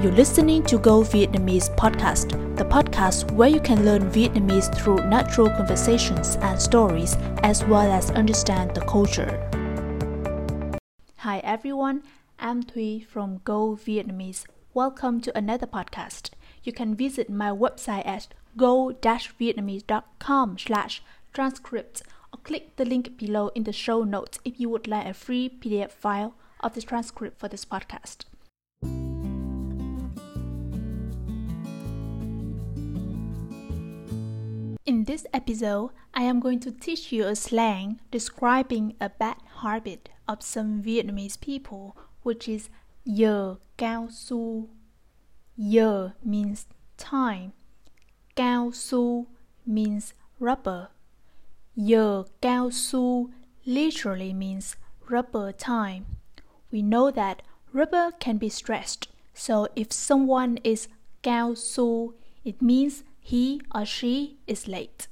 You're listening to Go Vietnamese podcast, the podcast where you can learn Vietnamese through natural conversations and stories, as well as understand the culture. Hi everyone, I'm Thuy from Go Vietnamese. Welcome to another podcast. You can visit my website at go-vietnamese.com slash transcript or click the link below in the show notes if you would like a free PDF file of the transcript for this podcast. This episode, I am going to teach you a slang describing a bad habit of some Vietnamese people, which is giờ cao su. Giờ means time. Cao su means rubber. Giờ cao su literally means rubber time. We know that rubber can be stretched, so if someone is cao su, it means he or she is late.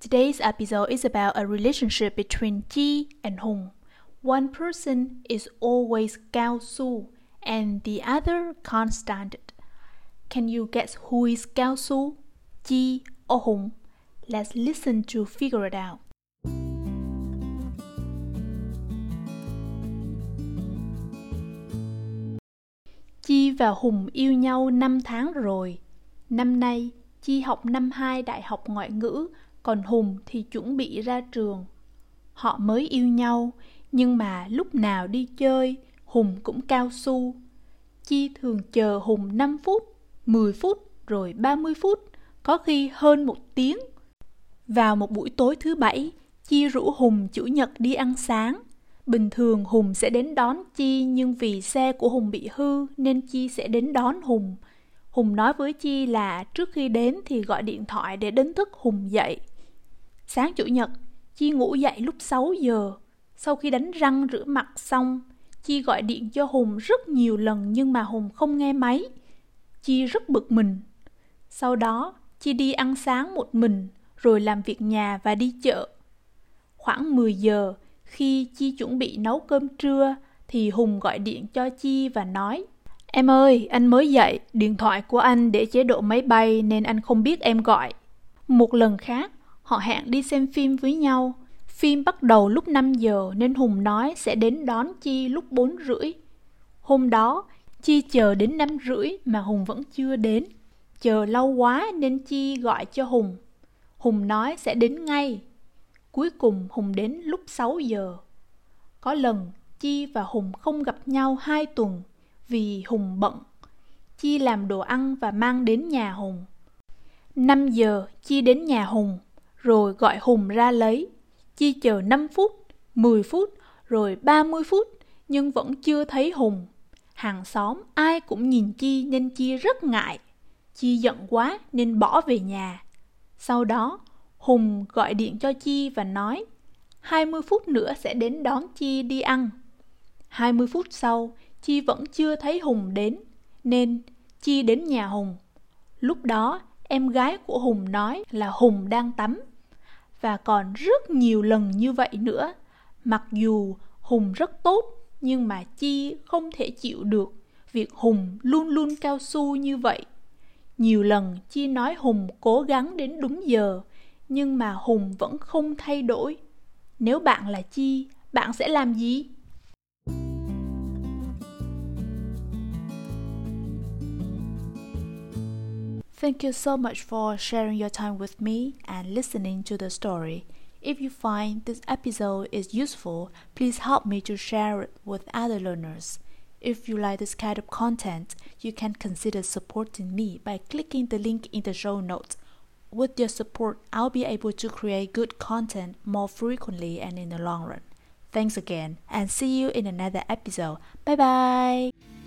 Today's episode is about a relationship between Chi and Hùng. One person is always Gao Su and the other can't stand it. Can you guess who is Gao Su? Chi or Hùng? Let's listen to figure it out. Chi và Hùng yêu nhau 5 tháng rồi. Năm nay, Chi học năm 2 đại học ngoại ngữ, còn Hùng thì chuẩn bị ra trường. Họ mới yêu nhau, nhưng mà lúc nào đi chơi, Hùng cũng cao su. Chi thường chờ Hùng 5 phút, 10 phút, rồi 30 phút, có khi hơn một tiếng. Vào một buổi tối thứ bảy, Chi rủ Hùng chủ nhật đi ăn sáng. Bình thường Hùng sẽ đến đón Chi nhưng vì xe của Hùng bị hư nên Chi sẽ đến đón Hùng. Hùng nói với Chi là trước khi đến thì gọi điện thoại để đánh thức Hùng dậy. Sáng chủ nhật, Chi ngủ dậy lúc 6 giờ. Sau khi đánh răng rửa mặt xong, Chi gọi điện cho Hùng rất nhiều lần nhưng mà Hùng không nghe máy. Chi rất bực mình. Sau đó, Chi đi ăn sáng một mình, rồi làm việc nhà và đi chợ. Khoảng 10 giờ, khi Chi chuẩn bị nấu cơm trưa, thì Hùng gọi điện cho Chi và nói Em ơi, anh mới dậy, điện thoại của anh để chế độ máy bay nên anh không biết em gọi. Một lần khác, họ hẹn đi xem phim với nhau. Phim bắt đầu lúc 5 giờ nên Hùng nói sẽ đến đón Chi lúc 4 rưỡi. Hôm đó, Chi chờ đến 5 rưỡi mà Hùng vẫn chưa đến. Chờ lâu quá nên Chi gọi cho Hùng. Hùng nói sẽ đến ngay. Cuối cùng Hùng đến lúc 6 giờ. Có lần Chi và Hùng không gặp nhau 2 tuần vì Hùng bận. Chi làm đồ ăn và mang đến nhà Hùng. 5 giờ Chi đến nhà Hùng, rồi gọi Hùng ra lấy. Chi chờ 5 phút, 10 phút, rồi 30 phút, nhưng vẫn chưa thấy Hùng. Hàng xóm ai cũng nhìn Chi nên Chi rất ngại. Chi giận quá nên bỏ về nhà. Sau đó, Hùng gọi điện cho Chi và nói 20 phút nữa sẽ đến đón Chi đi ăn. 20 phút sau, Chi vẫn chưa thấy Hùng đến, nên Chi đến nhà Hùng. Lúc đó, em gái của Hùng nói là Hùng đang tắm. Và còn rất nhiều lần như vậy nữa. Mặc dù Hùng rất tốt, nhưng mà Chi không thể chịu được việc Hùng luôn luôn cao su như vậy. Nhiều lần Chi nói Hùng cố gắng đến đúng giờ, nhưng mà Hùng vẫn không thay đổi. Nếu bạn là Chi, bạn sẽ làm gì? Thank you so much for sharing your time with me and listening to the story. If you find this episode is useful, please help me to share it with other learners. If you like this kind of content, you can consider supporting me by clicking the link in the show notes. With your support, I'll be able to create good content more frequently and in the long run. Thanks again, and see you in another episode. Bye bye!